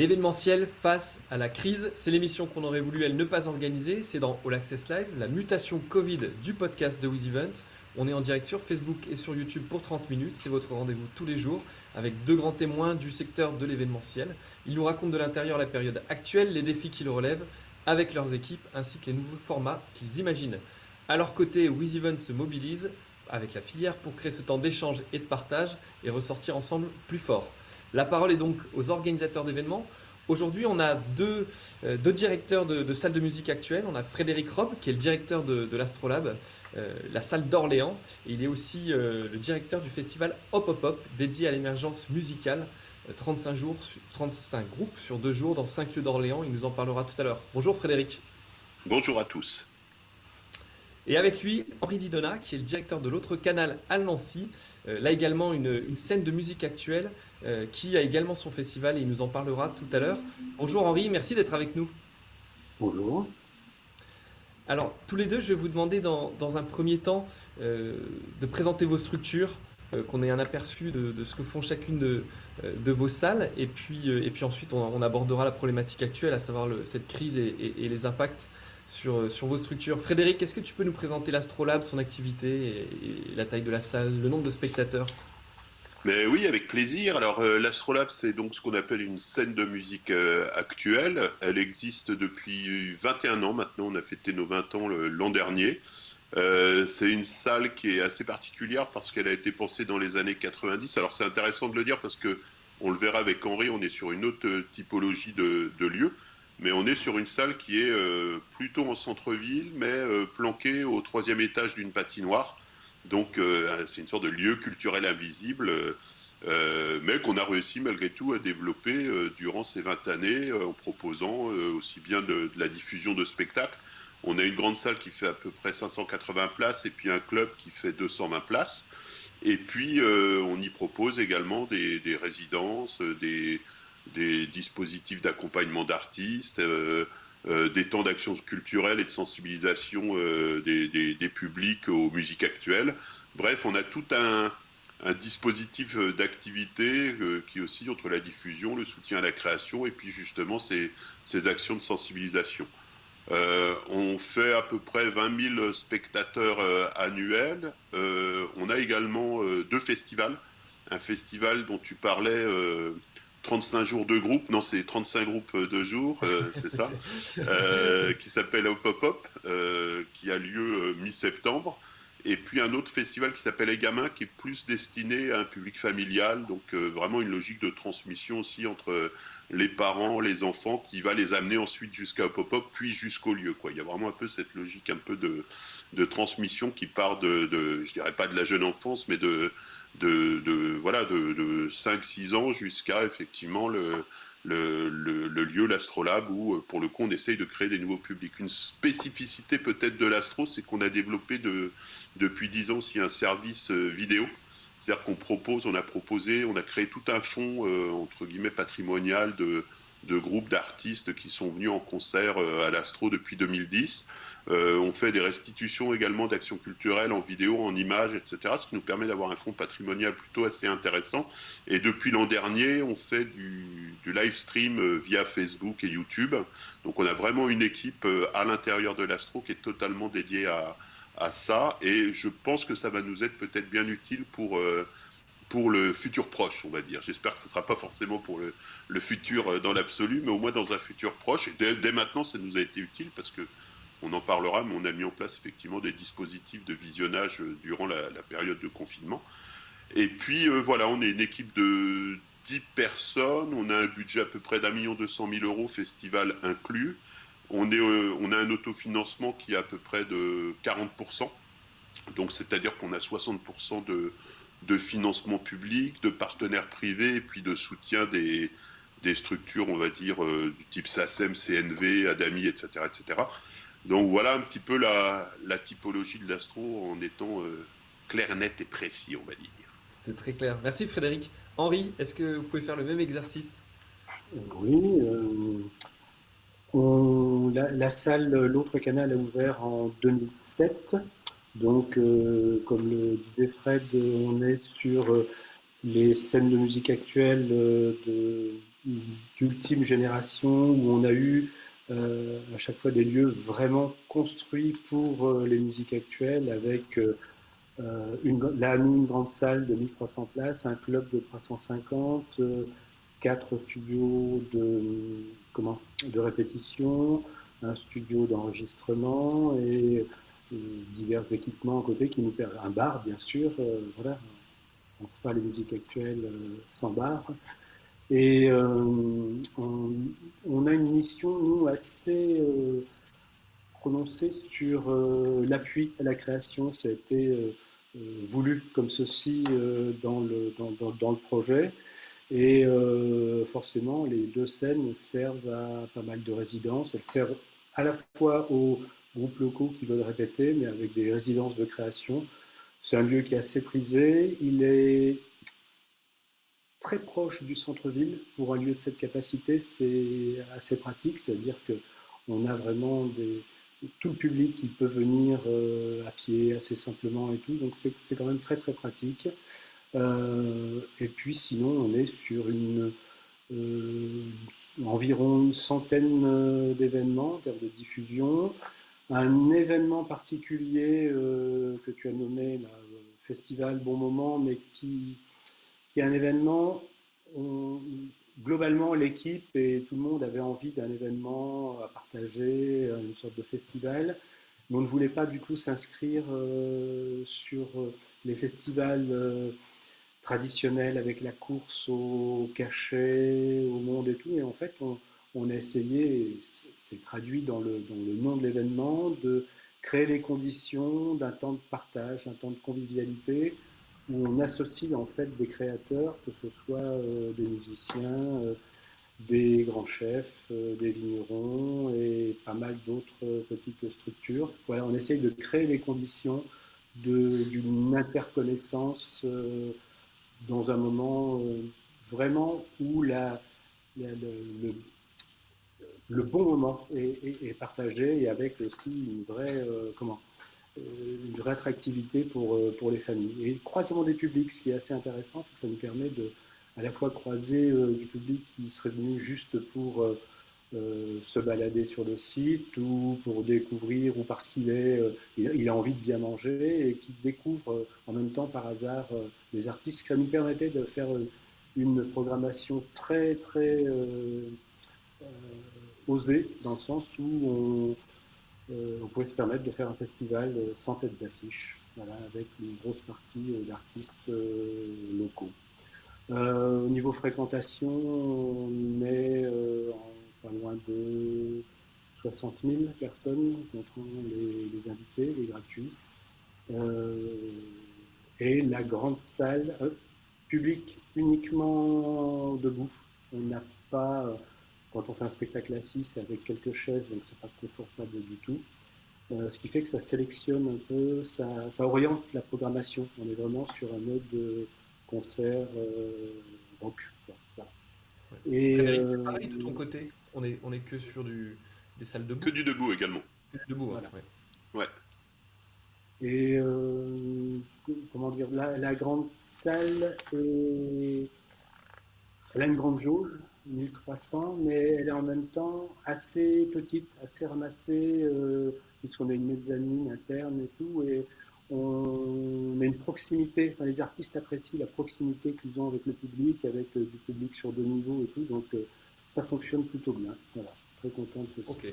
L'événementiel face à la crise, c'est l'émission qu'on aurait voulu elle ne pas organiser. C'est dans All Access Live, la mutation Covid du podcast de WizEvent. On est en direct sur Facebook et sur YouTube pour 30 minutes. C'est votre rendez-vous tous les jours avec deux grands témoins du secteur de l'événementiel. Ils nous racontent de l'intérieur la période actuelle, les défis qu'ils relèvent avec leurs équipes ainsi que les nouveaux formats qu'ils imaginent. À leur côté, WizEvent se mobilise avec la filière pour créer ce temps d'échange et de partage et ressortir ensemble plus fort. La parole est donc aux organisateurs d'événements. Aujourd'hui, on a deux, euh, directeurs de, salles de musique actuelles. On a Frédéric Rob, qui est le directeur de, l'Astrolabe, euh, la salle d'Orléans. Il est aussi euh, le directeur du festival Hop Hop Hop, dédié à l'émergence musicale. 35 jours, 35 groupes sur deux jours dans cinq lieux d'Orléans. Il nous en parlera tout à l'heure. Bonjour Frédéric. Bonjour à tous. Et avec lui, Henri Didona, qui est le directeur de l'autre canal à Nancy. Euh, là également, une, scène de musique actuelle euh, qui a également son festival et il nous en parlera tout à l'heure. Bonjour Henri, merci d'être avec nous. Bonjour. Alors, tous les deux, je vais vous demander dans, un premier temps euh, de présenter vos structures, qu'on ait un aperçu de, ce que font chacune de, vos salles, et puis, et puis ensuite on, abordera la problématique actuelle, à savoir cette crise et, et les impacts sur, sur vos structures. Frédéric, est-ce que tu peux nous présenter l'Astrolab, son activité et, la taille de la salle, le nombre de spectateurs? Mais oui, avec plaisir. Alors euh, l'Astrolab, c'est donc ce qu'on appelle une scène de musique euh, actuelle. Elle existe depuis 21 ans maintenant. On a fêté nos 20 ans l'an dernier. Euh, c'est une salle qui est assez particulière parce qu'elle a été pensée dans les années 90. Alors c'est intéressant de le dire parce que on le verra avec Henri, on est sur une autre typologie de, de lieu mais on est sur une salle qui est euh, plutôt en centre-ville, mais euh, planquée au troisième étage d'une patinoire. Donc euh, c'est une sorte de lieu culturel invisible, mais qu'on a réussi malgré tout à développer durant ces 20 années en proposant aussi bien de, la diffusion de spectacles. On a une grande salle qui fait à peu près 580 places et puis un club qui fait 220 places. Et puis on y propose également des, des résidences, des des dispositifs d'accompagnement d'artistes, euh, euh, des temps d'action culturelle et de sensibilisation euh, des, publics aux musiques actuelles. Bref, on a tout un, dispositif d'activité qui aussi entre la diffusion, le soutien à la création et puis justement ces, actions de sensibilisation. on fait à peu près 20 000 spectateurs annuels. on a également deux festivals. Un festival dont tu parlais 35 jours de groupe, non c'est 35 groupes de jours, euh, c'est ça, euh, qui s'appelle Hop Hop Hop, euh, qui a lieu mi-septembre, et puis un autre festival qui s'appelle Les Gamins, qui est plus destiné à un public familial, donc vraiment une logique de transmission aussi entre les parents, les enfants, qui va les amener ensuite jusqu'à Hop Hop Hop, puis jusqu'au lieu. Quoi. Il y a vraiment un peu cette logique un peu de, de transmission qui part de, de, je dirais pas de la jeune enfance, mais de de, voilà de, 5-6 ans jusqu'à effectivement le, le, lieu, l'Astrolabe, où euh, pour le coup on essaye de créer des nouveaux publics. Une spécificité peut-être de l'Astro, c'est qu'on a développé de, depuis 10 ans aussi un service euh, vidéo. C'est-à-dire qu'on propose, on a proposé, on a créé tout un fonds euh, entre guillemets patrimonial de, de groupes d'artistes qui sont venus en concert à l'Astro depuis 2010. Euh, on fait des restitutions également d'actions culturelles en vidéo, en images, etc. Ce qui nous permet d'avoir un fonds patrimonial plutôt assez intéressant. Et depuis l'an dernier, on fait du, live stream euh, via Facebook et YouTube. Donc on a vraiment une équipe euh, à l'intérieur de l'Astro qui est totalement dédiée à, ça. Et je pense que ça va nous être peut-être bien utile pour pour le futur proche, on va dire. J'espère que ce ne sera pas forcément pour le, futur dans l'absolu, mais au moins dans un futur proche. Dès, maintenant, ça nous a été utile parce que on en parlera, mais on a mis en place effectivement des dispositifs de visionnage euh, durant la, période de confinement. Et puis euh, voilà, on est une équipe de 10 personnes, on a un budget à peu près d'un million deux cent mille euros, festival inclus. On, est, euh, on a un autofinancement qui est à peu près de 40%. Donc c'est-à-dire qu'on a 60% de, de financement public, de partenaires privés et puis de soutien des, des structures, on va dire, du type SACEM, CNV, ADAMI, etc. etc. Donc voilà un petit peu la, typologie de l'astro en étant euh, clair, net et précis, on va dire. C'est très clair. Merci Frédéric. Henri, est-ce que vous pouvez faire le même exercice? Oui. Euh, la, salle, l'autre canal a ouvert en 2007. Donc, euh, comme le disait Fred, on est sur les scènes de musique actuelle d'ultime génération où on a eu à chaque fois des lieux vraiment construits pour les musiques actuelles avec là, une grande salle de 1300 places, un club de 350, quatre studios de, comment, de répétition, un studio d'enregistrement et euh, divers équipements à côté qui nous permettent, un bar bien sûr, euh, voilà, on ne sait pas les musiques actuelles euh, sans bar. Et on, a une mission, nous, assez prononcée sur l'appui à la création. Ça a été voulu comme ceci dans, le, dans, dans, le projet. Et forcément, les deux scènes servent à pas mal de résidences. Elles servent à la fois aux groupes locaux qui veulent répéter, mais avec des résidences de création. C'est un lieu qui est assez prisé. Il est très proche du centre-ville. Pour un lieu de cette capacité, c'est assez pratique. C'est-à-dire qu'on a vraiment tout le public qui peut venir euh, à pied assez simplement et tout. Donc c'est quand même très très pratique. Euh, et puis sinon, on est sur une euh, environ une centaine d'événements en termes de diffusion. Un événement particulier euh, que tu as nommé le Festival Bon Moment, mais qui, est un événement, globalement l'équipe et tout le monde avait envie d'un événement à partager, une sorte de festival, mais on ne voulait pas du tout s'inscrire sur les festivals traditionnel avec la course au cachet, au monde et tout. Et en fait, on, a essayé, c'est traduit dans le, nom de l'événement, de créer les conditions d'un temps de partage, un temps de convivialité, où on associe en fait des créateurs, que ce soit euh, des musiciens, euh, des grands chefs, euh, des vignerons et pas mal d'autres petites structures. Voilà, on essaye de créer les conditions d'une interconnaissance dans un moment vraiment où la, le, bon moment est, partagé et avec aussi une vraie, euh, comment, euh, une vraie attractivité pour, pour les familles. Et le croisement des publics, ce qui est assez intéressant, c'est que ça nous permet de à la fois croiser du public qui serait venu juste pour se balader sur le site ou pour découvrir ou parce qu'il est, il, a envie de bien manger et qui découvre en même temps par hasard des artistes. Ça nous permettait de faire une programmation très très osée dans le sens où on, pouvait se permettre de faire un festival sans tête d'affiche, avec une grosse partie d'artistes locaux. au niveau fréquentation, on est pas loin de 60 000 personnes, comptant les, les invités, les gratuits. Euh, et la grande salle, euh, publique uniquement debout. On n'a pas, euh, quand on fait un spectacle assis, c'est avec quelques chaises, donc c'est pas confortable du tout. ce qui fait que ça sélectionne un peu, ça, ça, oriente la programmation. On est vraiment sur un mode de concert rock. Et Frédéric, pareil de ton côté? On est, on est que sur du, des salles debout? Que du debout également. Que du debout, voilà. ouais. Et euh, comment dire, la, grande salle est, elle a une grande jauge, 1300, mais elle est en même temps assez petite, assez ramassée, euh, puisqu'on a une mezzanine interne et tout, et on a une proximité, enfin, les artistes apprécient la proximité qu'ils ont avec le public, avec euh, du public sur deux niveaux et tout, donc ça fonctionne plutôt bien. Voilà, très content de Ok.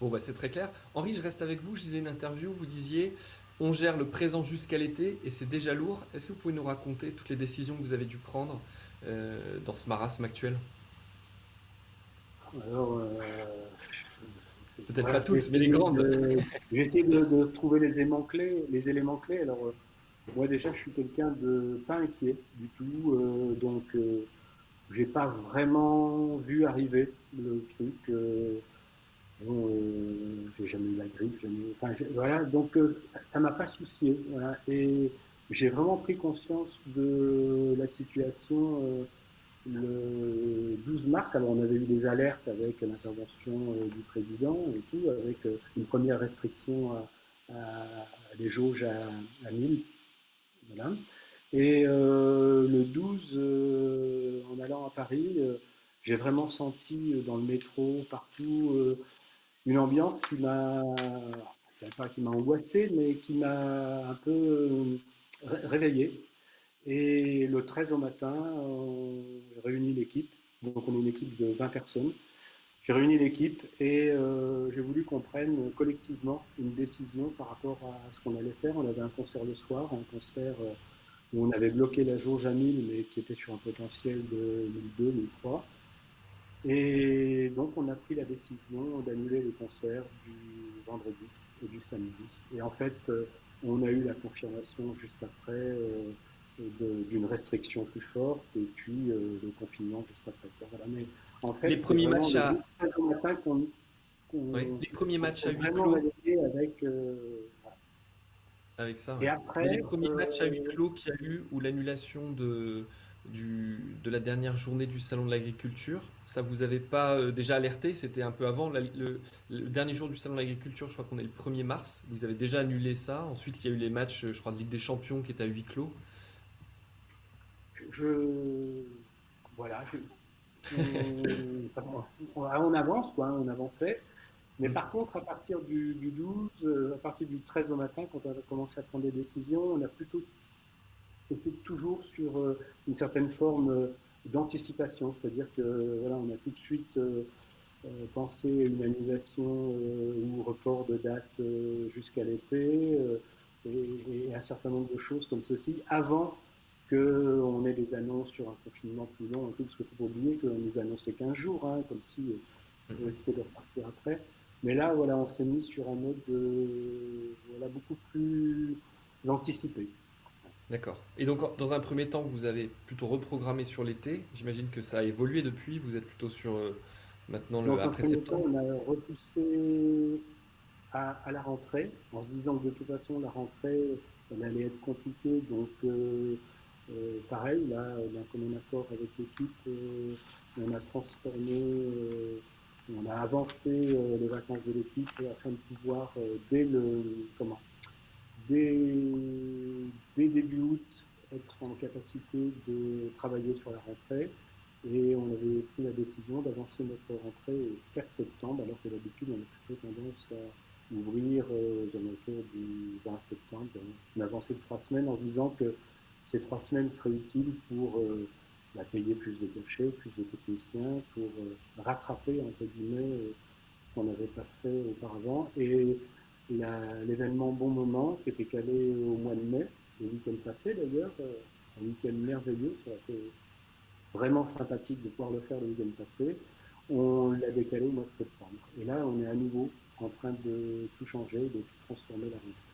Bon, bah, c'est très clair. Henri, je reste avec vous. Je disais une interview, vous disiez on gère le présent jusqu'à l'été et c'est déjà lourd. Est-ce que vous pouvez nous raconter toutes les décisions que vous avez dû prendre euh, dans ce marasme actuel? Alors, euh, peut-être pas toutes, mais les grandes. J'ai essayé de, trouver les éléments clés. Les éléments clés. Alors, euh, moi déjà, je suis quelqu'un de pas inquiet du tout, donc j'ai pas vraiment vu arriver le truc. Euh, bon, euh, j'ai jamais eu la grippe, jamais, enfin, voilà, donc euh, ça m'a pas soucié. Voilà, et j'ai vraiment pris conscience de la situation euh, le 12 mars. Alors on avait eu des alertes avec l'intervention du président et tout, avec une première restriction à, à, des jauges à, à 1000. Voilà. Et le 12 Paris, j'ai vraiment senti dans le métro, partout, une ambiance qui m'a, qui m'a angoissé, mais qui m'a un peu réveillé. Et le 13 au matin, j'ai réuni l'équipe. Donc on est une équipe de 20 personnes. J'ai réuni l'équipe et euh, j'ai voulu qu'on prenne collectivement une décision par rapport à ce qu'on allait faire. On avait un concert le soir, un concert euh, où on avait bloqué la jauge à 1000, mais qui était sur un potentiel de 1002, 1003. Et donc on a pris la décision d'annuler les concerts du vendredi et du samedi. Et en fait, euh, on a eu la confirmation juste après d'une restriction plus forte et puis le confinement juste après. Voilà. Mais en fait, les premiers matchs à les premiers matchs à huis clos avec euh, avec ça. Et après, les premiers matchs à huis euh, clos qu'il y a eu ou l'annulation de du, de la dernière journée du salon de l'agriculture, ça vous avait pas euh, déjà alerté? C'était un peu avant le, dernier jour du salon de l'agriculture. Je crois qu'on est le 1er mars. Vous avez déjà annulé ça. Ensuite, il y a eu les matchs, je crois, de Ligue des Champions qui étaient à huis clos. Je voilà, je, on, avance, quoi, on avançait. Mais par contre, à partir du, 12, euh, à partir du 13 au matin, quand on a commencé à prendre des décisions, on a plutôt été toujours sur euh, une certaine forme euh, d'anticipation. C'est-à-dire que voilà, on a tout de suite pensé à une annulation ou report de date jusqu'à l'été et, et, un certain nombre de choses comme ceci avant qu'on ait des annonces sur un confinement plus long, parce qu'il ne faut pas oublier qu'on nous annonçait 15 jours, hein, comme si euh, on mhm. risquait de repartir après. Mais là, voilà, on s'est mis sur un mode voilà, beaucoup plus anticipé. D'accord. Et donc, dans un premier temps, vous avez plutôt reprogrammé sur l'été. J'imagine que ça a évolué depuis. Vous êtes plutôt sur euh, maintenant le après septembre. on a repoussé à, la rentrée, en se disant que de toute façon, la rentrée, elle allait être compliquée. Donc, euh, euh, pareil, là, d'un commun accord avec l'équipe, euh, on a transformé, euh, on a avancé les vacances de l'équipe afin de pouvoir, dès le, comment, dès, début août, être en capacité de travailler sur la rentrée. Et on avait pris la décision d'avancer notre rentrée au 4 septembre, alors que d'habitude, on a plutôt tendance à ouvrir aux alentours du 20 septembre. On a de trois semaines en disant que ces trois semaines seraient utiles pour euh, bah, payer plus de cachets, plus de techniciens, pour euh, rattraper, entre guillemets, euh, ce qu'on n'avait pas fait auparavant. Et l'événement Bon Moment, qui était calé au mois de mai, le week-end passé d'ailleurs, un week-end merveilleux, ça a été vraiment sympathique de pouvoir le faire le week-end passé, on l'a décalé au mois de septembre. Et là, on est à nouveau en train de tout changer, de tout transformer la route.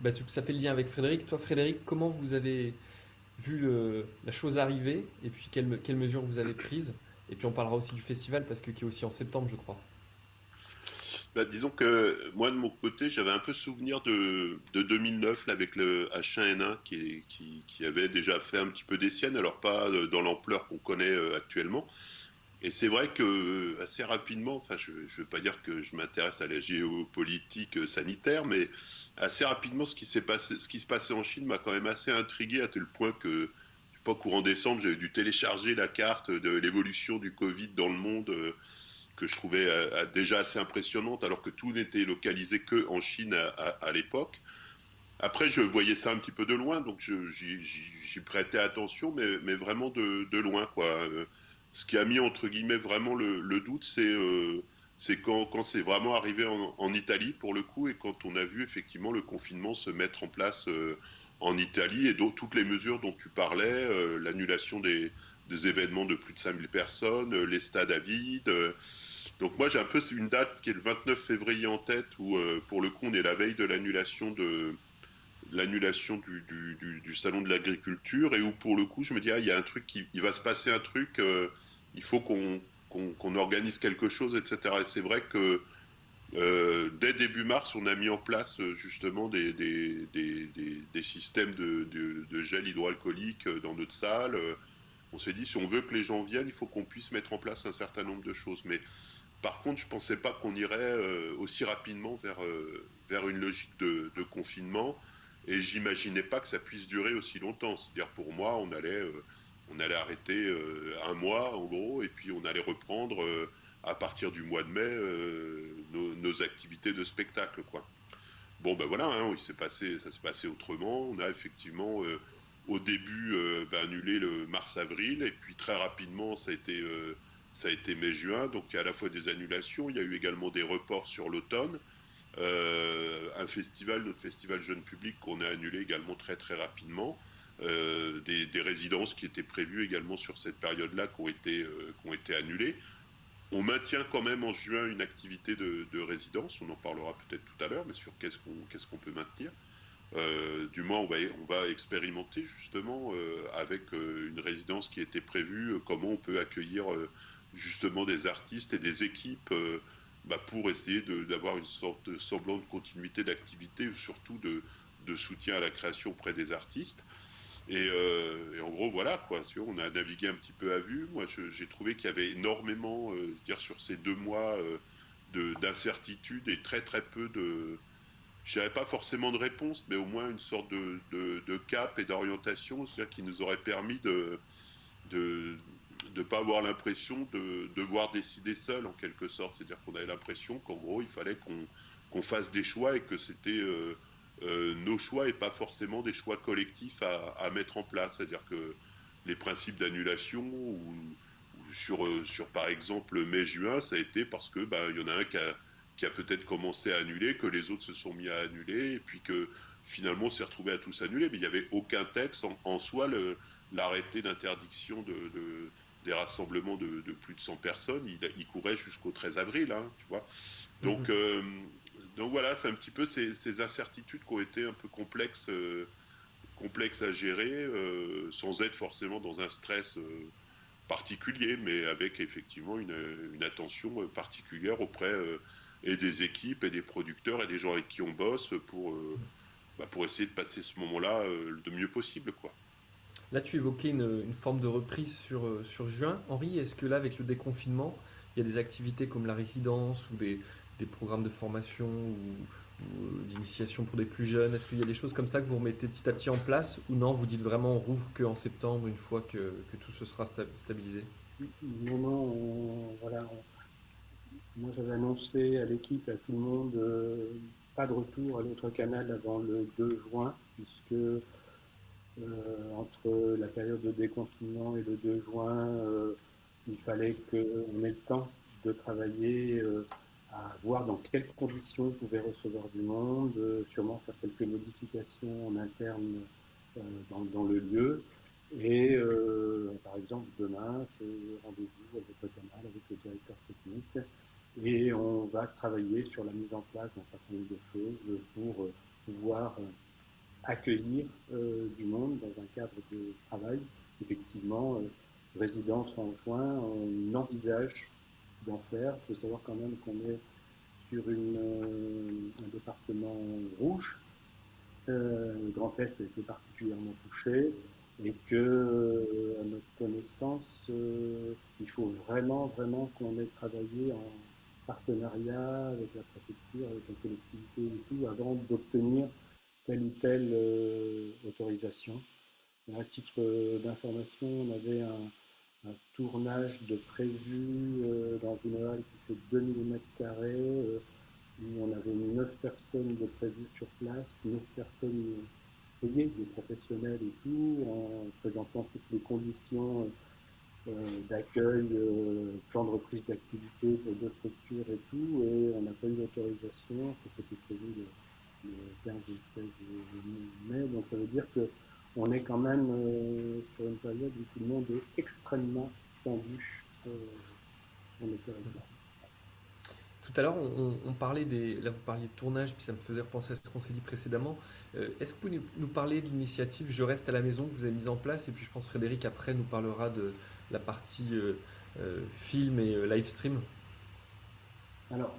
Bah, ça fait le lien avec Frédéric. Toi, Frédéric, comment vous avez vu la chose arriver et puis quelles, mesures vous avez prises? Et puis on parlera aussi du festival parce que qui est aussi en septembre, je crois. Bah, disons que moi, de mon côté, j'avais un peu souvenir de, de 2009 avec le H1N1 qui, qui, avait déjà fait un petit peu des siennes, alors pas dans l'ampleur qu'on connaît euh, actuellement. Et c'est vrai que assez rapidement, enfin, je ne veux pas dire que je m'intéresse à la géopolitique euh, sanitaire, mais assez rapidement, ce qui se passait en Chine m'a quand même assez intrigué à tel point que, je sais pas, courant décembre, j'avais dû télécharger la carte de l'évolution du Covid dans le monde, euh, que je trouvais euh, déjà assez impressionnante, alors que tout n'était localisé que en Chine à, l'époque. Après, je voyais ça un petit peu de loin, donc j'y prêtais attention, mais, mais vraiment de, de loin, quoi ce qui a mis entre guillemets vraiment le, doute, c'est euh, quand, c'est vraiment arrivé en, Italie pour le coup et quand on a vu effectivement le confinement se mettre en place euh, en Italie et toutes les mesures dont tu parlais, euh, l'annulation des, événements de plus de 5000 personnes, les stades à vide. donc moi j'ai un peu une date qui est le 29 février en tête où pour le coup on est la veille de l'annulation de l'annulation du, salon de l'agriculture et où pour le coup je me dis ah il y a un truc qui il va se passer un truc il faut qu'on organise quelque chose, etc. Et c'est vrai que euh, dès début mars, on a mis en place euh, justement des, systèmes de, de, gel hydroalcoolique euh, dans notre salle. On s'est dit, si on veut que les gens viennent, il faut qu'on puisse mettre en place un certain nombre de choses. Mais par contre, je ne pensais pas qu'on irait aussi rapidement vers, vers une logique de, de confinement. Et j'imaginais pas que ça puisse durer aussi longtemps. C'est-à-dire, pour moi, on allait on allait arrêter un mois en gros, et puis on allait reprendre à partir du mois de mai nos, activités de spectacle, quoi. Bon ben voilà, hein, il s'est passé, ça s'est passé autrement. On a effectivement au début ben, annulé le mars-avril, et puis très rapidement ça a été ça a été mai-juin, donc il y a à la fois des annulations, il y a eu également des reports sur l'automne. Euh, un festival, notre festival jeune public, qu'on a annulé également très très rapidement. Euh, des, résidences qui étaient prévues également sur cette période-là qui ont, été, euh, qui ont été annulées. On maintient quand même en juin une activité de, résidence, on en parlera peut-être tout à l'heure, mais sur qu'est-ce qu'on peut maintenir. du moins, on va, expérimenter justement avec une résidence qui était prévue, comment on peut accueillir justement des artistes et des équipes euh, bah, pour essayer d'avoir une sorte de semblant de continuité d'activité, surtout de, soutien à la création auprès des artistes. Et, euh, en gros, voilà, quoi. On a navigué un petit peu à vue. Moi, j'ai trouvé qu'il y avait énormément, euh, dire, sur ces deux mois d'incertitude et très, très peu de. Je dirais pas forcément de réponse, mais au moins une sorte de, de cap et d'orientation, c'est-à-dire qui nous aurait permis de, de, ne pas avoir l'impression de devoir décider seul en quelque sorte. C'est-à-dire qu'on avait l'impression qu'en gros, il fallait qu'on fasse des choix et que c'était euh, nos choix et pas forcément des choix collectifs à, mettre en place. C'est-à-dire que les principes d'annulation ou, sur, euh, sur par exemple mai-juin, ça a été parce que ben, il y en a un qui a, qui a peut-être commencé à annuler, que les autres se sont mis à annuler et puis que finalement on s'est retrouvé à tous annuler. Mais il n'y avait aucun texte en, soi. l'arrêté d'interdiction de, des rassemblements de, plus de 100 personnes, il, il courait jusqu'au 13 avril, hein, tu vois. Donc, mhm. euh, donc voilà, c'est un petit peu ces, incertitudes qui ont été un peu complexes, euh, complexes à gérer, euh, sans être forcément dans un stress particulier, mais avec effectivement une, attention particulière auprès et des équipes et des producteurs et des gens avec qui on bosse pour, bah, pour essayer de passer ce moment-là le mieux possible. Là, tu évoquais une, forme de reprise sur, euh, sur juin. Henri, est-ce que là, avec le déconfinement, il y a des activités comme la résidence ou des, programmes de formation ou, euh, d'initiation pour des plus jeunes? Est-ce qu'il y a des choses comme ça que vous remettez petit à petit en place ou non, vous dites vraiment on rouvre qu'en septembre, une fois que, tout se sera stabilisé? Non, non, voilà. moi, j'avais annoncé à l'équipe, à tout le monde, euh, pas de retour à l'autre canal avant le 2 juin, puisque euh, entre la période de déconfinement et le 2 juin, il fallait qu'on ait le temps de travailler à voir dans quelles conditions on pouvait recevoir du monde, sûrement faire quelques modifications en interne dans, le lieu. Et par exemple, demain, c'est rendez-vous avec le directeur technique, et on va travailler sur la mise en place d'un certain nombre de choses pour pouvoir accueillir euh, du monde dans un cadre de travail. Effectivement, euh, résidence en juin, on envisage d'en faire. Il faut savoir quand même qu'on est sur une, euh, un département rouge. le Grand Est a été particulièrement touché et que, à notre connaissance, il faut vraiment, vraiment qu'on ait travaillé en partenariat avec la préfecture, avec la collectivité et tout, avant d'obtenir telle ou telle euh, autorisation. À titre euh, d'information, on avait un, tournage de prévu euh, dans une halle qui fait 2000 m2, où on avait 9 personnes de prévues sur place, 9 personnes payées, des professionnels et tout, en présentant toutes les conditions d'accueil, plan de reprise d'activité pour deux structures et tout, et on n'a pas eu d'autorisation, ça s'était prévu le 15 et le 16 mai. Donc ça veut dire qu'on est quand même euh, sur une période où tout le monde est extrêmement tendu euh, Tout à l'heure, on, parlait des. Là, vous parliez de tournage, puis ça me faisait repenser à ce qu'on s'est dit précédemment. Euh, est-ce que vous pouvez nous parler de l'initiative Je reste à la maison que vous avez mise en place Et puis, je pense Frédéric, après, nous parlera de la partie film et live stream. Alors,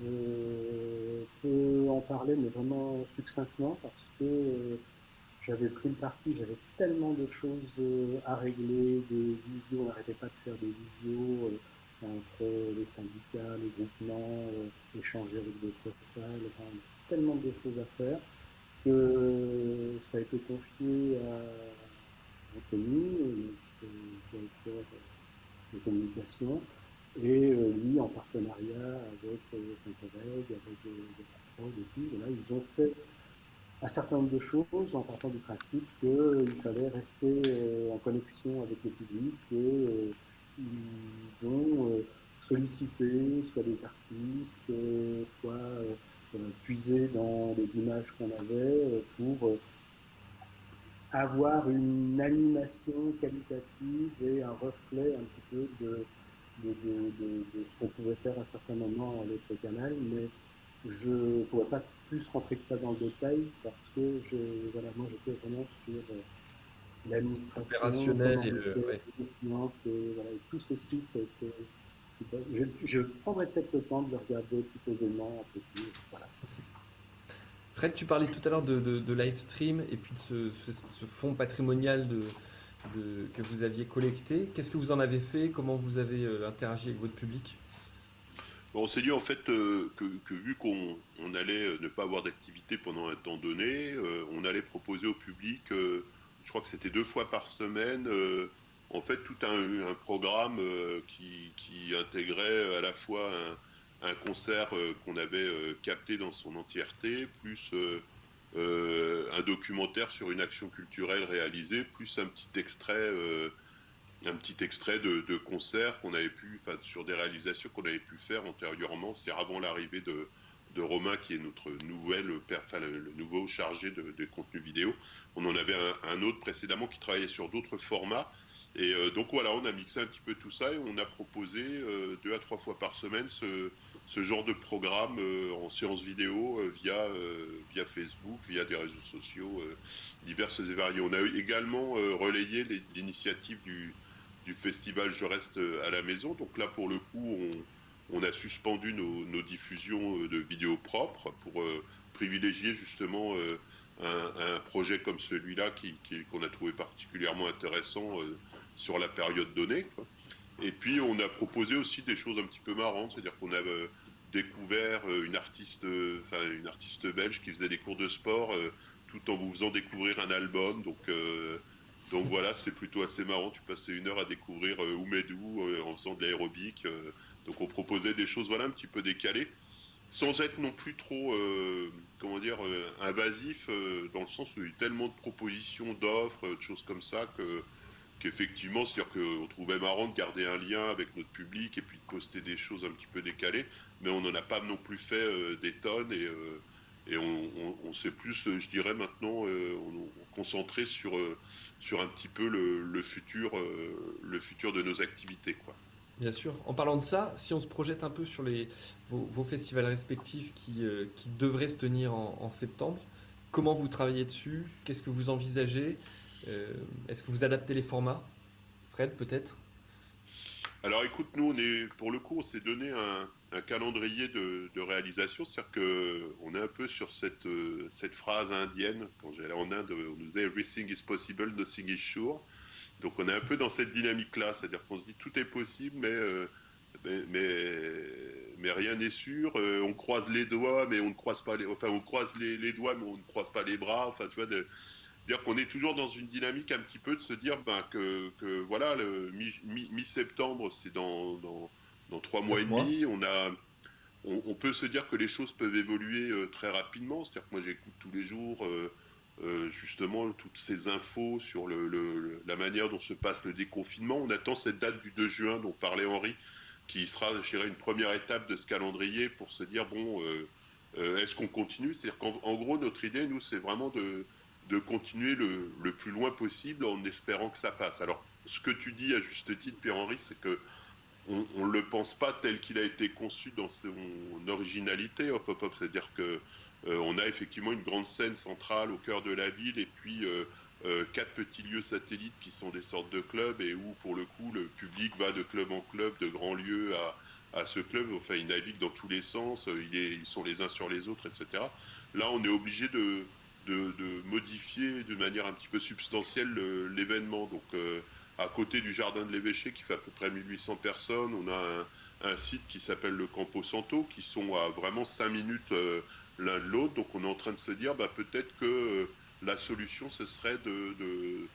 je peux en parler, mais vraiment succinctement, parce que euh, j'avais pris le parti, j'avais tellement de choses euh, à régler, des visios, on n'arrêtait pas de faire des visios euh, entre les syndicats, les groupements, échanger avec d'autres salles, tellement de choses à faire que ça a été confié à Anthony, directeur de communication. Et lui, en partenariat avec son collègue, avec des et tout, ils ont fait un certain nombre de choses en partant du principe qu'il fallait rester en connexion avec le public et ils ont sollicité soit des artistes, soit puiser dans les images qu'on avait pour avoir une animation qualitative et un reflet un petit peu de, ce qu'on pouvait faire à un certain moment à l'autre canal, mais je ne pourrais pas plus rentrer que ça dans le détail parce que je, voilà, moi j'étais vraiment sur euh, l'administration, opérationnel et le, finances et, voilà, et tout ceci, je, je prendrai peut-être le temps de le regarder plus posément un peu plus. Voilà. Fred, tu parlais tout à l'heure de, live stream et puis de ce, fonds patrimonial de, que vous aviez collecté. Qu'est-ce que vous en avez fait? Comment vous avez euh, interagi avec votre public? On s'est dit en fait euh, que, vu qu'on allait euh, ne pas avoir d'activité pendant un temps donné, on allait proposer au public, je crois que c'était deux fois par semaine, en fait tout un, programme qui, intégrait à la fois un concert euh, qu'on avait euh, capté dans son entièreté, plus euh, un documentaire sur une action culturelle réalisée, plus un petit extrait un petit extrait de, concert qu'on avait pu, enfin, sur des réalisations qu'on avait pu faire antérieurement, c'est avant l'arrivée de, de, Romain, qui est notre nouvelle, enfin, le, nouveau chargé de, de, contenu vidéo. On en avait un, autre précédemment qui travaillait sur d'autres formats. Et donc voilà, on a mixé un petit peu tout ça et on a proposé deux à trois fois par semaine ce, ce genre de programme euh, en séance vidéo euh, via, euh, via Facebook, via des réseaux sociaux diverses et variés. On a également relayé l'initiative du, du, festival Je reste à la maison. Donc là, pour le coup, on, a suspendu nos, diffusions de vidéos propres pour privilégier justement un, projet comme celui-là qu'on a trouvé particulièrement intéressant sur la période donnée. Et puis on a proposé aussi des choses un petit peu marrantes, c'est-à-dire qu'on a euh, découvert euh, une artiste, euh, enfin une artiste belge qui faisait des cours de sport tout en vous faisant découvrir un album. Donc donc voilà, c'était plutôt assez marrant. Tu passais une heure à découvrir Oumedou en faisant de l'aérobic. donc on proposait des choses voilà un petit peu décalées, sans être non plus trop comment dire invasif dans le sens où il y a eu tellement de propositions, d'offres, de choses comme ça que qu'effectivement, c'est-à-dire qu'on trouvait marrant de garder un lien avec notre public et puis de poster des choses un petit peu décalées, mais on n'en a pas non plus fait euh, des tonnes et, euh, et on, s'est plus, je dirais maintenant, euh, on, concentré sur, sur un petit peu le, futur, le futur de nos activités. Quoi. Bien sûr. En parlant de ça, si on se projette un peu sur les, vos, festivals respectifs qui, qui devraient se tenir en, septembre, comment vous travaillez dessus? Qu'est-ce que vous envisagez? Euh, est-ce que vous adaptez les formats? Fred, peut-être? Alors écoute, nous, pour le coup, on s'est donné un, calendrier de, réalisation, c'est-à-dire qu'on est un peu sur cette, euh, cette phrase indienne, quand j'allais en Inde, on nous disait Everything is possible, nothing is sure. Donc on est un peu dans cette dynamique-là, c'est-à-dire qu'on se dit tout est possible, mais, euh, mais, mais, rien n'est sûr. on croise les doigts, mais on ne croise pas les, enfin on croise les, doigts, mais on ne croise pas les bras. Enfin, tu vois, dire qu'on est toujours dans une dynamique un petit peu de se dire ben, que, que voilà, le mi-septembre, c'est dans, dans, dans, trois mois et demi. On, a, on, peut se dire que les choses peuvent évoluer euh, très rapidement. C'est-à-dire que moi, j'écoute tous les jours euh, euh, justement toutes ces infos sur le, la manière dont se passe le déconfinement. On attend cette date du 2 juin dont parlait Henri, qui sera, je dirais, une première étape de ce calendrier pour se dire, bon, est-ce qu'on continue? C'est-à-dire qu'en gros, notre idée, nous, c'est vraiment de de continuer le, le, plus loin possible en espérant que ça passe. Alors, ce que tu dis à juste titre, Pierre-Henri, c'est que on ne le pense pas tel qu'il a été conçu dans son originalité, hop, hop. C'est-à-dire que euh, on a effectivement une grande scène centrale au cœur de la ville et puis euh, euh, quatre petits lieux satellites qui sont des sortes de clubs et où, pour le coup, le public va de club en club, de grands lieux à, à ce club. Enfin, ils naviguent dans tous les sens, il ils sont les uns sur les autres, etc. Là, on est obligé de, de, modifier de manière un petit peu substantielle l'événement. Donc, euh, à côté du jardin de l'évêché qui fait à peu près 1800 personnes, on a un, site qui s'appelle le Campo Santo, qui sont à vraiment 5 minutes euh, l'un de l'autre. Donc, on est en train de se dire, bah, peut-être que euh, la solution, ce serait de,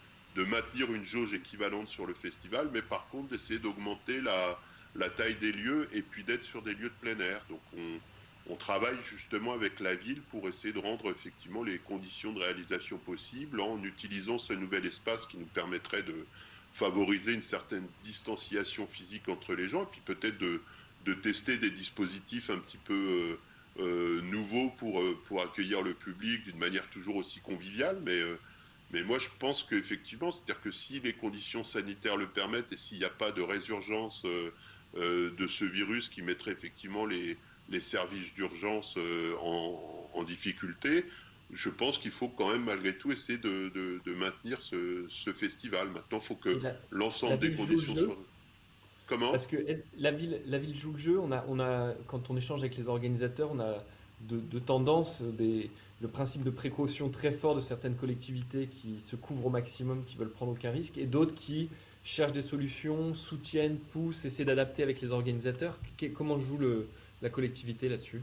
maintenir une jauge équivalente sur le festival, mais par contre d'essayer d'augmenter la, la taille des lieux et puis d'être sur des lieux de plein air. Donc on, on, travaille justement avec la ville pour essayer de rendre effectivement les conditions de réalisation possibles en utilisant ce nouvel espace qui nous permettrait de favoriser une certaine distanciation physique entre les gens et puis peut-être de, tester des dispositifs un petit peu euh, euh, nouveaux pour, euh, pour accueillir le public d'une manière toujours aussi conviviale, mais mais moi, je pense qu'effectivement, c'est-à-dire que si les conditions sanitaires le permettent et s'il n'y a pas de résurgence de ce virus qui mettrait effectivement les, les services d'urgence euh, en, en, difficulté, je pense qu'il faut quand même malgré tout essayer de, de, de maintenir ce, ce, festival. Maintenant, il faut que l'ensemble des conditions soient... Comment? Parce que la ville, la ville joue le jeu. On a, on a, quand on échange avec les organisateurs, on a de, de tendance, des, le principe de précaution très fort de certaines collectivités qui se couvrent au maximum, qui veulent prendre aucun risque, et d'autres qui cherchent des solutions, soutiennent, poussent, essaient d'adapter avec les organisateurs. Comment joue le, la collectivité là-dessus.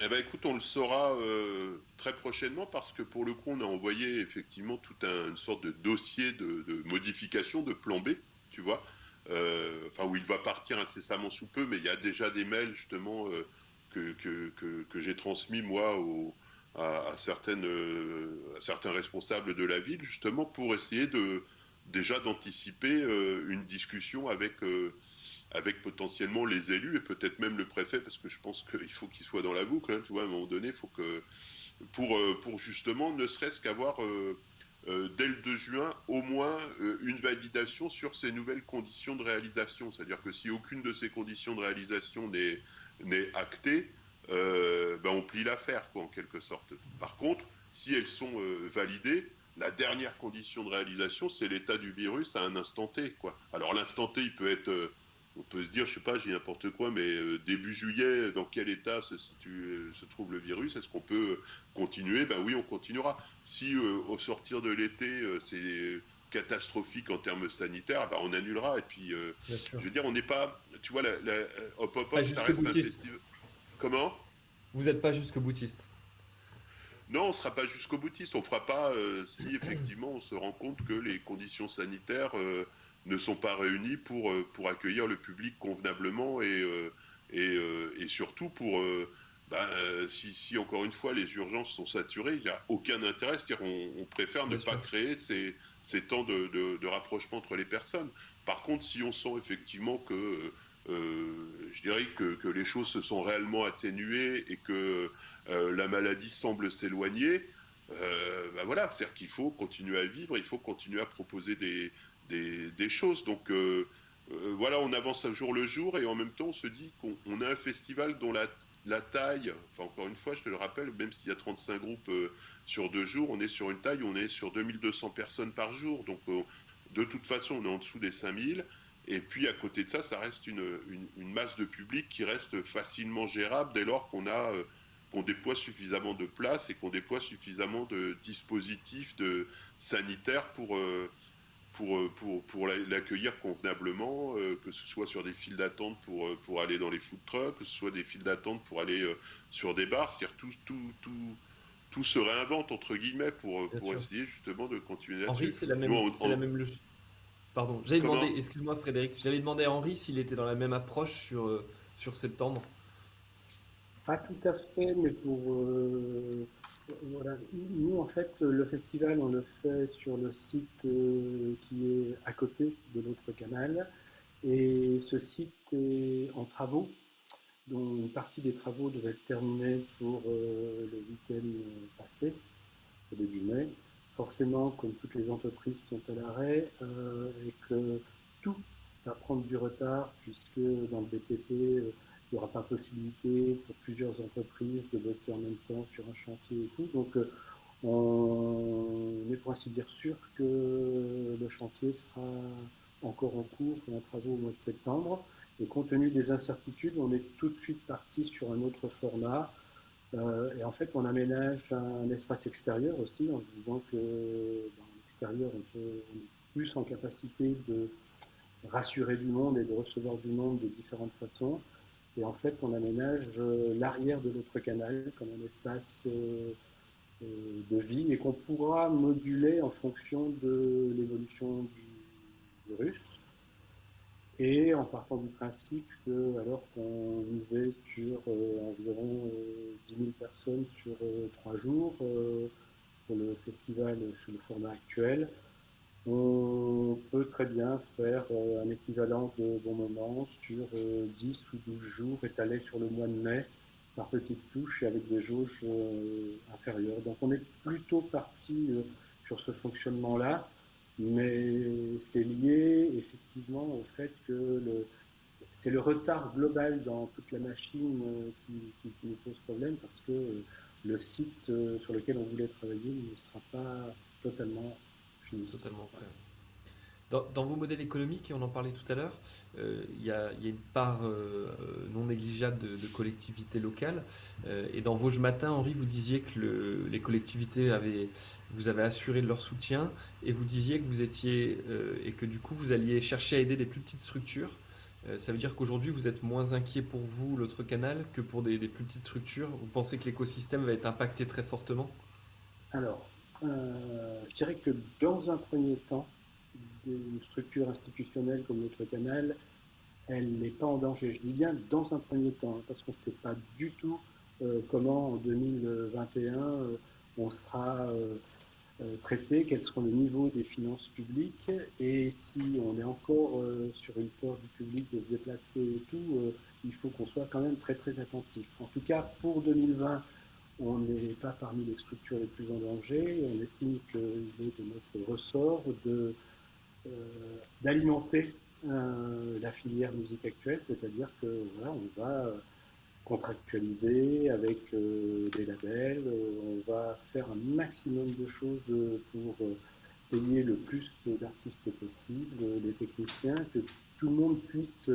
Eh ben, écoute, on le saura euh, très prochainement parce que pour le coup, on a envoyé effectivement toute un, une sorte de dossier de, modification de plan B, tu vois, euh, où il va partir incessamment sous peu, mais il y a déjà des mails justement euh, que, que, que, j'ai transmis moi à, à, certaines, à certains responsables de la ville, justement pour essayer de déjà d'anticiper une discussion avec, avec potentiellement les élus et peut-être même le préfet, parce que je pense qu'il faut qu'il soit dans la boucle. Hein, tu vois, à un moment donné, faut que pour, pour justement ne serait-ce qu'avoir dès le 2 juin au moins une validation sur ces nouvelles conditions de réalisation. C'est-à-dire que si aucune de ces conditions de réalisation n'est actée, euh, ben on plie l'affaire, en quelque sorte. Par contre, si elles sont euh, validées, la dernière condition de réalisation, c'est l'état du virus à un instant T, quoi. Alors l'instant T, il peut être, euh, on peut se dire, je sais pas, j'ai n'importe quoi, mais euh, début juillet, dans quel état se, situe, euh, se trouve le virus? Est-ce qu'on peut continuer? Ben oui, on continuera. Si au sortir de l'été, c'est catastrophique en termes sanitaires, ben on annulera. Et puis, je veux dire, on n'est pas, tu vois, la, la hop hop hop, ça reste un festival. Comment? Vous n'êtes pas jusqu'au boutiste non, on ne sera pas jusqu'au boutiste. On ne fera pas euh, si effectivement on se rend compte que les conditions sanitaires euh, ne sont pas réunies pour, euh, pour accueillir le public convenablement et, euh, et, euh, et, surtout pour, bah, si, si, encore une fois les urgences sont saturées, il n'y a aucun intérêt. C'est-à-dire on, on, préfère ne pas créer ces, ces temps de, de, de, rapprochement entre les personnes. Par contre, si on sent effectivement que euh, je dirais que, que, les choses se sont réellement atténuées et que euh, la maladie semble s'éloigner, euh, ben voilà, c'est-à-dire qu'il faut continuer à vivre, il faut continuer à proposer des, des, choses. Donc euh, euh, voilà, on avance un jour le jour et en même temps on se dit qu'on a un festival dont la, taille, encore une fois, je te le rappelle, même s'il y a 35 groupes euh, sur deux jours, on est sur une taille, on est sur 2200 personnes par jour. Donc de toute façon, on est en dessous des 5000. Et puis à côté de ça, ça reste une, une, masse de public qui reste facilement gérable dès lors qu'on a qu'on déploie suffisamment de places et qu'on déploie suffisamment de dispositifs de sanitaires pour pour, euh, pour, pour l'accueillir convenablement, euh, que ce soit sur des files d'attente pour, pour aller dans les food trucks, que ce soit des files d'attente pour aller euh, sur des bars, c'est-à-dire tout, tout, tout, tout se réinvente entre guillemets pour, pour essayer justement de continuer là-dessus. c'est la même, Nous, on, la même logique. Pardon, j'allais demander, excuse-moi Frédéric, j'allais demander à Henri s'il était dans la même approche sur, euh, sur septembre. Pas tout à fait, mais pour. Euh, en fait, le festival, on le fait sur le site euh, qui est à côté de notre canal. Et ce site est en travaux, dont une partie des travaux devait être terminée pour euh, le week-end passé, au début mai forcément, comme toutes les entreprises sont à l'arrêt, euh, et que tout va prendre du retard, puisque dans le BTP, euh, il n'y aura pas possibilité pour plusieurs entreprises de bosser en même temps sur un chantier et tout. Donc, euh, on est pour ainsi dire sûr que le chantier sera encore en cours en travaux au mois de septembre. Et compte tenu des incertitudes, on est tout de suite parti sur un autre format euh, et en fait, on aménage un espace extérieur aussi en se disant que dans l'extérieur, on, peut, on est plus en capacité de rassurer du monde et de recevoir du monde de différentes façons. Et en fait, on aménage euh, l'arrière de notre canal comme un espace euh, de vie, et qu'on pourra moduler en fonction de l'évolution du virus. Et en partant du principe que, alors qu'on misait sur euh, environ euh, 10 000 personnes sur euh, trois jours pour le festival sous le format actuel, on peut très bien faire un équivalent de bon moment sur 10 ou 12 jours étalés sur le mois de mai par petites touches et avec des jauges inférieures. Donc on est plutôt parti sur ce fonctionnement-là mais c'est lié effectivement au fait que c'est le retard global dans toute la machine euh, qui, nous pose problème parce que euh, le site euh, sur lequel on voulait travailler ne sera pas totalement fini. Totalement prêt. Dans, vos modèles économiques, et on en parlait tout à l'heure, euh, il y, a une part euh, non négligeable de, collectivités locales. Euh, et dans Vosges Matin, Henri, vous disiez que les collectivités vous avez assuré de leur soutien, et vous disiez que vous étiez, et que du coup, vous alliez chercher à aider des plus petites structures. ça veut dire qu'aujourd'hui, vous êtes moins inquiet pour vous, l'autre canal, que pour des, plus petites structures? Vous pensez que l'écosystème va être impacté très fortement? Alors, je dirais que dans un premier temps, une structure institutionnelle comme notre canal, elle n'est pas en danger. Je dis bien dans un premier temps, hein, parce qu'on ne sait pas du tout euh, comment en 2021 euh, on sera euh, traité, quel sera le niveau des finances publiques, et si on est encore sur une peur du public de se déplacer et tout, il faut qu'on soit quand même très très attentif. En tout cas, pour 2020, on n'est pas parmi les structures les plus en danger. On estime qu'il est de notre ressort de d'alimenter euh, la filière musique actuelle, c'est-à-dire que voilà, on va contractualiser avec euh, des labels, on va faire un maximum de choses pour payer le plus d'artistes possible, les techniciens, que tout le monde puisse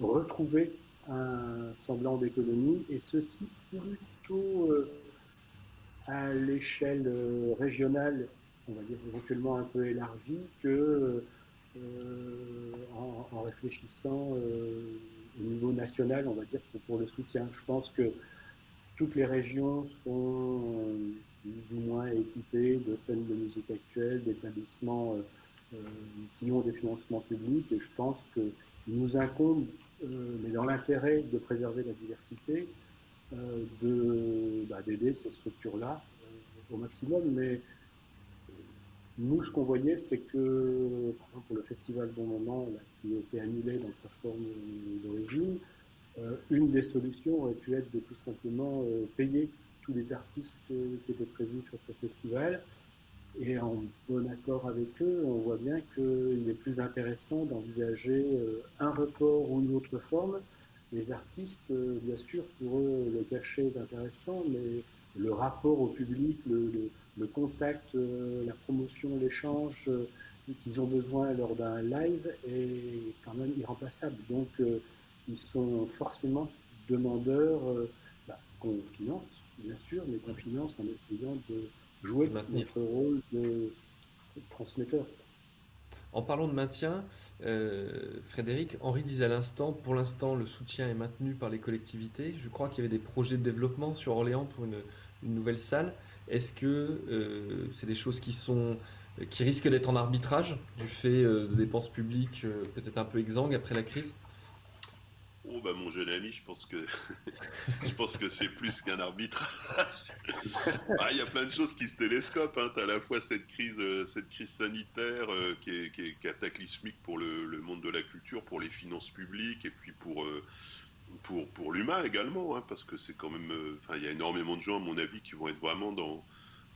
retrouver un semblant d'économie, et ceci plutôt à l'échelle régionale on va dire, éventuellement un peu élargi que euh, en, réfléchissant euh, au niveau national, on va dire, pour, le soutien. Je pense que toutes les régions sont euh, plus ou moins équipées de scènes de musique actuelle, d'établissements qui ont des financements publics, et je pense qu'il nous incombe, mais dans l'intérêt de préserver la diversité, bah, d'aider ces structures-là au maximum. Mais nous, ce qu'on voyait, c'est que, par exemple, pour le festival Bon Moment, qui a été annulé dans sa forme d'origine, euh, une des solutions aurait pu être de tout simplement euh, payer tous les artistes qui étaient prévus sur ce festival. Et en bon accord avec eux, on voit bien qu'il est plus intéressant d'envisager euh, un report ou une autre forme. Les artistes, bien sûr, pour eux, le cachet est intéressant, mais le rapport au public, le le contact, euh, la promotion, l'échange euh, qu'ils ont besoin lors d'un live est quand même irremplaçable. Donc, euh, ils sont forcément demandeurs bah, qu'on finance, bien sûr, mais qu'on finance en essayant de jouer notre rôle de transmetteur. En parlant de maintien, Frédéric, Henri disait à l'instant, pour l'instant, le soutien est maintenu par les collectivités. Je crois qu'il y avait des projets de développement sur Orléans pour une, nouvelle salle. Est-ce que euh, c'est des choses qui sont qui risquent d'être en arbitrage du fait euh, de dépenses publiques euh, peut-être un peu exsangues après la crise? Oh bah mon jeune ami, je pense que je pense que c'est plus qu'un arbitrage. Ah, il y a plein de choses qui se télescopent. Hein. Tu as à la fois cette crise, cette crise sanitaire qui, est, cataclysmique pour le, monde de la culture, pour les finances publiques et puis pour pour, pour l'humain également, hein, parce que c'est quand même, euh, il y a énormément de gens, à mon avis, qui vont être vraiment dans,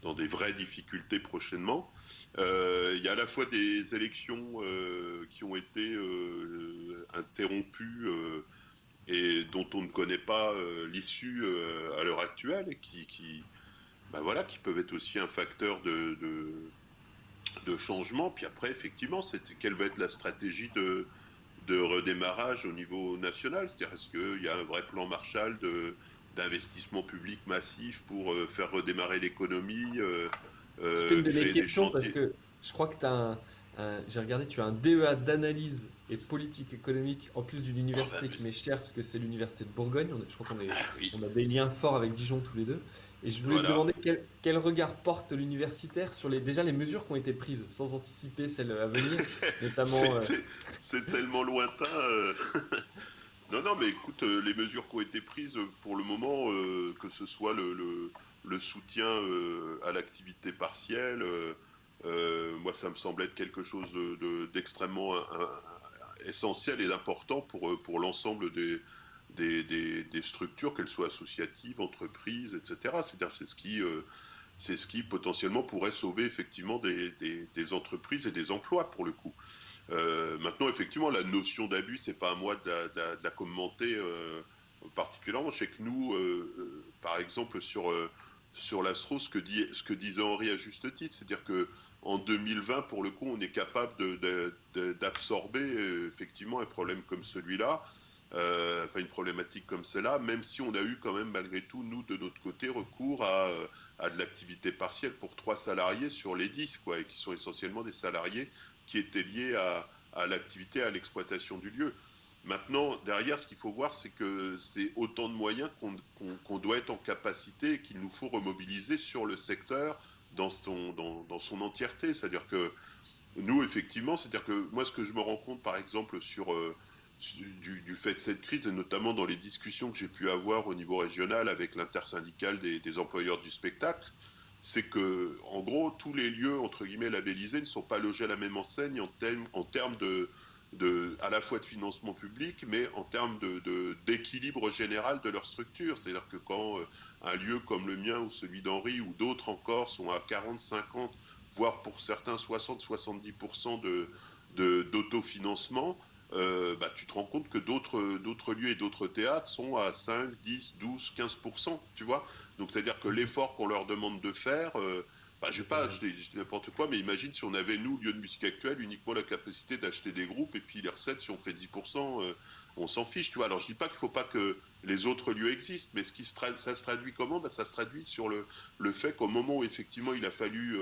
dans des vraies difficultés prochainement. Euh, il y a à la fois des élections euh, qui ont été interrompues et dont on ne connaît pas l'issue à l'heure actuelle, et qui, qui, bah voilà, qui peuvent être aussi un facteur de, de, de changement. Puis après, effectivement, quelle va être la stratégie de, de redémarrage au niveau national? C'est-à-dire, est-ce qu'il y a un vrai plan Marshall d'investissement public massif pour euh, faire redémarrer l'économie euh, euh, une de mes questions parce que je crois que tu as j'ai regardé, tu as un DEA d'analyse et politique économique, en plus d'une université qui m'est chère, parce que c'est l'université de Bourgogne. je crois qu'on ah a des liens forts avec Dijon tous les deux. Et je voulais te demander quel, regard porte l'universitaire sur les, déjà les mesures qui ont été prises, sans anticiper celles à venir, notamment. Euh, c'est tellement lointain. Euh. non, non, mais écoute, euh, les mesures qui ont été prises pour le moment, que ce soit le, le, soutien à l'activité partielle, moi, ça me semble être quelque chose d'extrêmement essentiel et d'important pour, pour l'ensemble des, structures, qu'elles soient associatives, entreprises, etc. C'est-à-dire c'est ce qui euh, c'est ce qui potentiellement pourrait sauver effectivement des, entreprises et des emplois pour le coup. Euh, maintenant, effectivement, la notion d'abus, c'est pas à moi de la, commenter euh, particulièrement. Je sais que nous, par exemple, sur sur l'astro, ce que dit ce que disait Henri à juste titre, c'est-à-dire que en 2020, pour le coup, on est capable d'absorber effectivement un problème comme celui-là euh, enfin une problématique comme celle-là, même si on a eu quand même malgré tout, nous, de notre côté, recours à, euh, à de l'activité partielle pour trois salariés sur les dix, quoi, et qui sont essentiellement des salariés qui étaient liés à, à l'activité, à l'exploitation du lieu. Maintenant, derrière, ce qu'il faut voir, c'est que c'est autant de moyens qu'on doit être en capacité et qu'il nous faut remobiliser sur le secteur dans son, entièreté. C'est-à-dire que nous, effectivement, c'est-à-dire que moi, ce que je me rends compte, par exemple, sur... Euh, du, fait de cette crise, et notamment dans les discussions que j'ai pu avoir au niveau régional avec l'intersyndicale des, employeurs du spectacle, c'est que, en gros, tous les lieux, entre guillemets, labellisés ne sont pas logés à la même enseigne en termes de, à la fois de financement public, mais en termes d'équilibre général de leur structure. C'est-à-dire que quand euh, un lieu comme le mien ou celui d'Henri ou d'autres encore sont à 40, 50, voire pour certains 60, 70% d'autofinancement, euh, bah, tu te rends compte que d'autres lieux et d'autres théâtres sont à 5, 10, 12, 15%, tu vois. Donc, c'est-à-dire que l'effort qu'on leur demande de faire, euh, bah, je sais pas, je n'importe quoi, mais imagine si on avait, nous, lieu de musique actuelle, uniquement la capacité d'acheter des groupes, et puis les recettes, si on fait 10%, euh, on s'en fiche, tu vois. Alors, je dis pas qu'il faut pas que les autres lieux existent, mais ce qui se ça se traduit comment? Bah, Ça se traduit sur le, le fait qu'au moment où, effectivement, il a fallu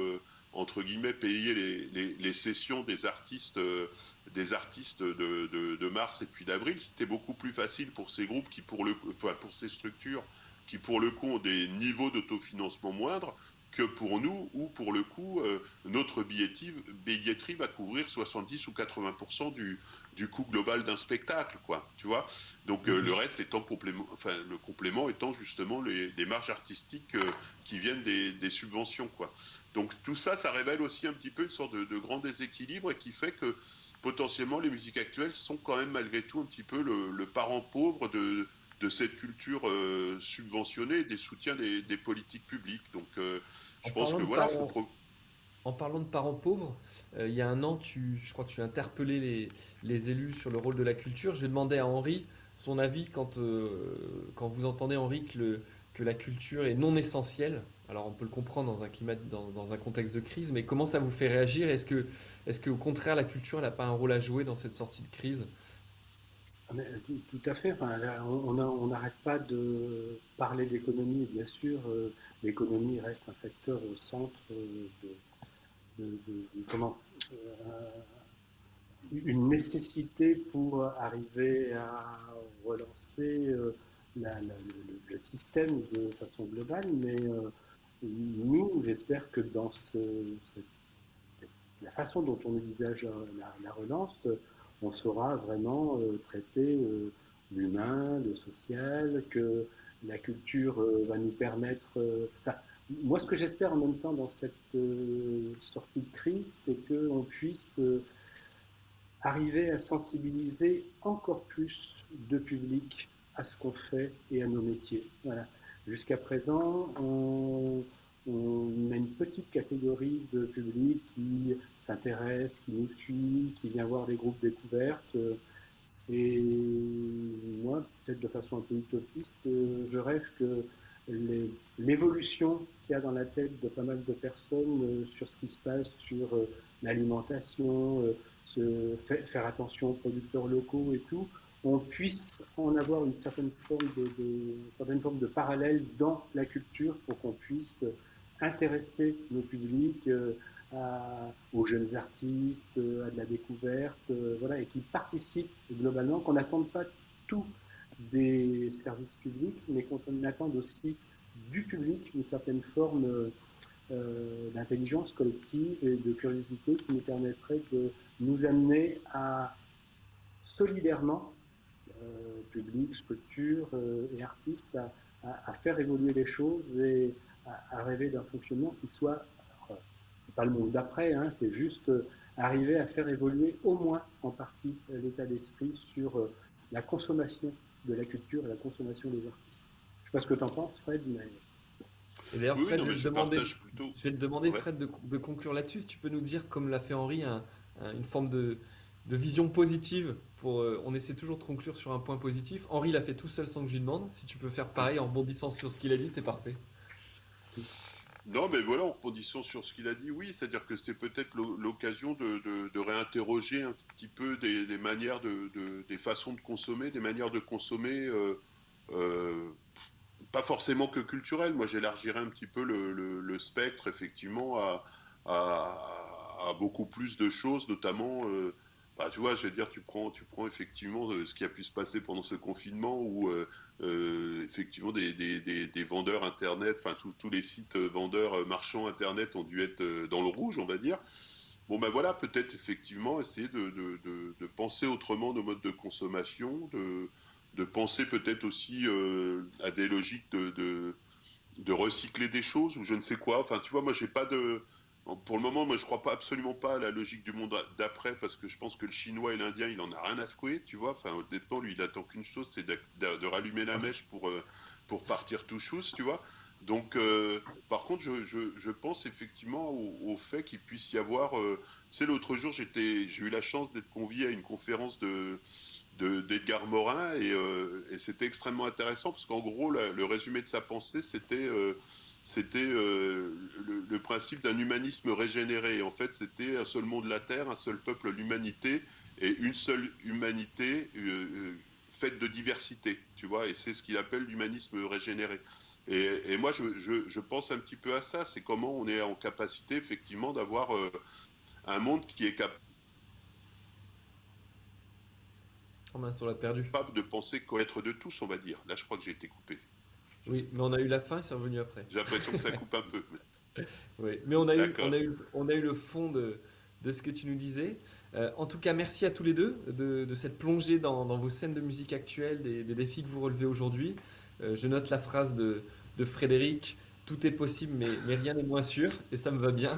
entre guillemets, payer les, les, sessions des artistes, euh, des artistes de, de, mars et puis d'avril, c'était beaucoup plus facile pour ces groupes qui, pour le, enfin, pour ces structures qui, pour le coup, ont des niveaux d'autofinancement moindres que pour nous, où pour le coup, euh, notre billetterie, billetterie va couvrir 70 ou 80% du, du coût global d'un spectacle, quoi, tu vois. Donc euh, le reste étant complément, enfin le complément étant justement les, marges artistiques qui viennent des, des, subventions, quoi. Donc tout ça, ça révèle aussi un petit peu une sorte de, grand déséquilibre et qui fait que potentiellement les musiques actuelles sont quand même malgré tout un petit peu le, parent pauvre de, de cette culture euh, subventionnée des soutiens des, politiques publiques. Donc euh, je pense que voilà, En parlant de parents pauvres, euh, il y a un an, tu, je crois que tu as interpellé les, les, élus sur le rôle de la culture. Je demandais à Henri son avis quand, quand vous entendez, Henri, que le, que la culture est non essentielle. Alors on peut le comprendre dans un climat, dans, un contexte de crise, mais comment ça vous fait réagir? Est-ce que, est-ce que au contraire la culture n'a pas un rôle à jouer dans cette sortie de crise? Tout, à fait. on n'arrête pas de parler d'économie, bien sûr. Euh, l'économie reste un facteur au centre de, euh, une nécessité pour arriver à relancer. Euh, le, système de façon globale, mais euh, nous, j'espère que dans la façon dont on envisage la, relance, on saura vraiment euh, traiter euh, l'humain, le social, que la culture va nous permettre... moi, ce que j'espère en même temps dans cette sortie de crise, c'est qu'on puisse arriver à sensibiliser encore plus de public à ce qu'on fait et à nos métiers. Voilà. Jusqu'à présent, on, a une petite catégorie de public qui s'intéresse, qui nous suit, qui vient voir des groupes découvertes. Et moi, peut-être de façon un peu utopiste, je rêve que l'évolution qu'il y a dans la tête de pas mal de personnes euh, sur ce qui se passe sur euh, l'alimentation, euh, faire attention aux producteurs locaux et tout, on puisse en avoir une certaine forme de, certaine forme de parallèle dans la culture pour qu'on puisse intéresser nos publics, euh, aux jeunes artistes, à de la découverte, voilà, et qui participent globalement, qu'on n'attende pas tout des services publics, mais qu'on attende aussi du public une certaine forme euh, d'intelligence collective et de curiosité qui nous permettrait de nous amener à solidairement, euh, public, structure euh, et artistes, à, faire évoluer les choses et à, rêver d'un fonctionnement qui soit, c'est pas le monde d'après, hein, c'est juste arriver à faire évoluer au moins en partie l'état d'esprit sur la consommation de la culture et la consommation des artistes. Je ne sais pas ce que tu en penses, Fred, mais... Et d'ailleurs, Fred, je, vais te demander, je vais te demander, Fred, de, conclure là-dessus. Si tu peux nous dire, comme l'a fait Henri, une forme de, vision positive. Pour, euh, on essaie toujours de conclure sur un point positif. Henri l'a fait tout seul sans que je lui demande. Si tu peux faire pareil en rebondissant sur ce qu'il a dit, c'est parfait. Non, mais voilà, en rebondissant sur ce qu'il a dit, oui, c'est-à-dire que c'est peut-être l'occasion de, réinterroger un petit peu des, manières de, des façons de consommer, des manières de consommer. Euh, euh, pas forcément que culturel. Moi, j'élargirais un petit peu le, spectre, effectivement, à, beaucoup plus de choses, notamment. Euh, tu vois, je veux dire, tu prends, tu prends effectivement euh, ce qui a pu se passer pendant ce confinement, où euh, effectivement des, des, vendeurs internet, enfin tous les sites vendeurs marchands internet ont dû être dans le rouge, on va dire. Bon ben voilà, peut-être effectivement essayer de, de, penser autrement nos modes de consommation, de, de penser peut-être aussi euh, à des logiques de, de, recycler des choses ou je ne sais quoi. Enfin, tu vois, moi, j'ai pas de. Pour le moment, moi, je crois absolument pas à la logique du monde d'après parce que je pense que le chinois et l'indien, il en a rien à secouer, tu vois. Enfin, honnêtement, lui, il attend qu'une chose, c'est de, rallumer la mèche pour, euh, pour partir tout chousse, tu vois. Donc, euh, par contre, je, je, pense effectivement au, fait qu'il puisse y avoir. tu sais, l'autre jour, j'ai eu la chance d'être convié à une conférence de d'Edgar Morin euh, et, c'était extrêmement intéressant parce qu'en gros le résumé de sa pensée c'était euh, c'était euh, le, principe d'un humanisme régénéré en fait c'était un seul monde la terre un seul peuple l'humanité et une seule humanité faite de diversité tu vois et c'est ce qu'il appelle l'humanisme régénéré et, moi je, je, pense un petit peu à ça c'est comment on est en capacité effectivement d'avoir un monde qui est capable On a sur la perdu. Capable de penser connaître de tous, on va dire. Là, je crois que j'ai été coupé. Oui, mais on a eu la fin c'est revenu après. J'ai l'impression que ça coupe un peu. oui, mais on a, eu, on, a eu, on a eu le fond de, de ce que tu nous disais. Euh, en tout cas, merci à tous les deux de, de cette plongée dans, dans, vos scènes de musique actuelles, des, des défis que vous relevez aujourd'hui. Euh, je note la phrase de, de Frédéric tout est possible, mais, rien n'est moins sûr, et ça me va bien.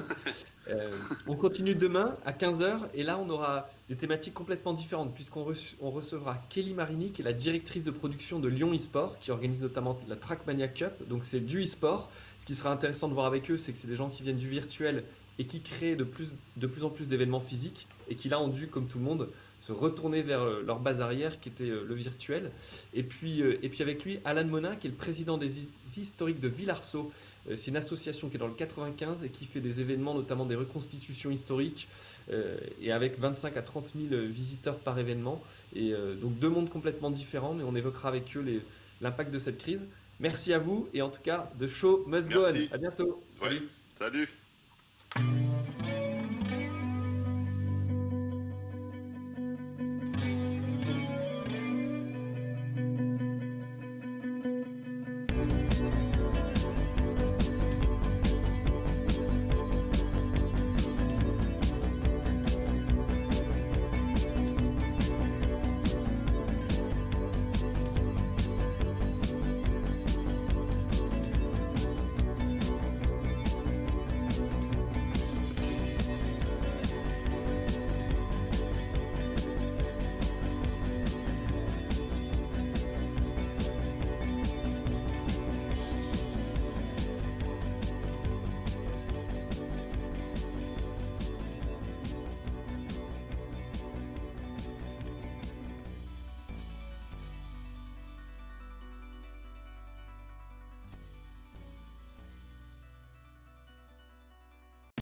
Euh, on continue demain à 15h, et là on aura des thématiques complètement différentes, puisqu'on recevra Kelly Marini, qui est la directrice de production de Lyon eSport, qui organise notamment la Trackmania Cup, donc c'est du eSport. Ce qui sera intéressant de voir avec eux, c'est que c'est des gens qui viennent du virtuel et qui créent de plus, de plus en plus d'événements physiques, et qui là ont dû, comme tout le monde, se retourner vers euh, leur base arrière qui était euh, le virtuel. Et puis, euh, et puis avec lui, Alan Monin, qui est le président des historiques de Villarceau. C'est une association qui est dans le 95 et qui fait des événements, notamment des reconstitutions historiques, et avec 25 à 30 000 visiteurs par événement. Et donc deux mondes complètement différents, mais on évoquera avec eux l'impact de cette crise. Merci à vous, et en tout cas, de show must go on. À bientôt. Salut. Salut.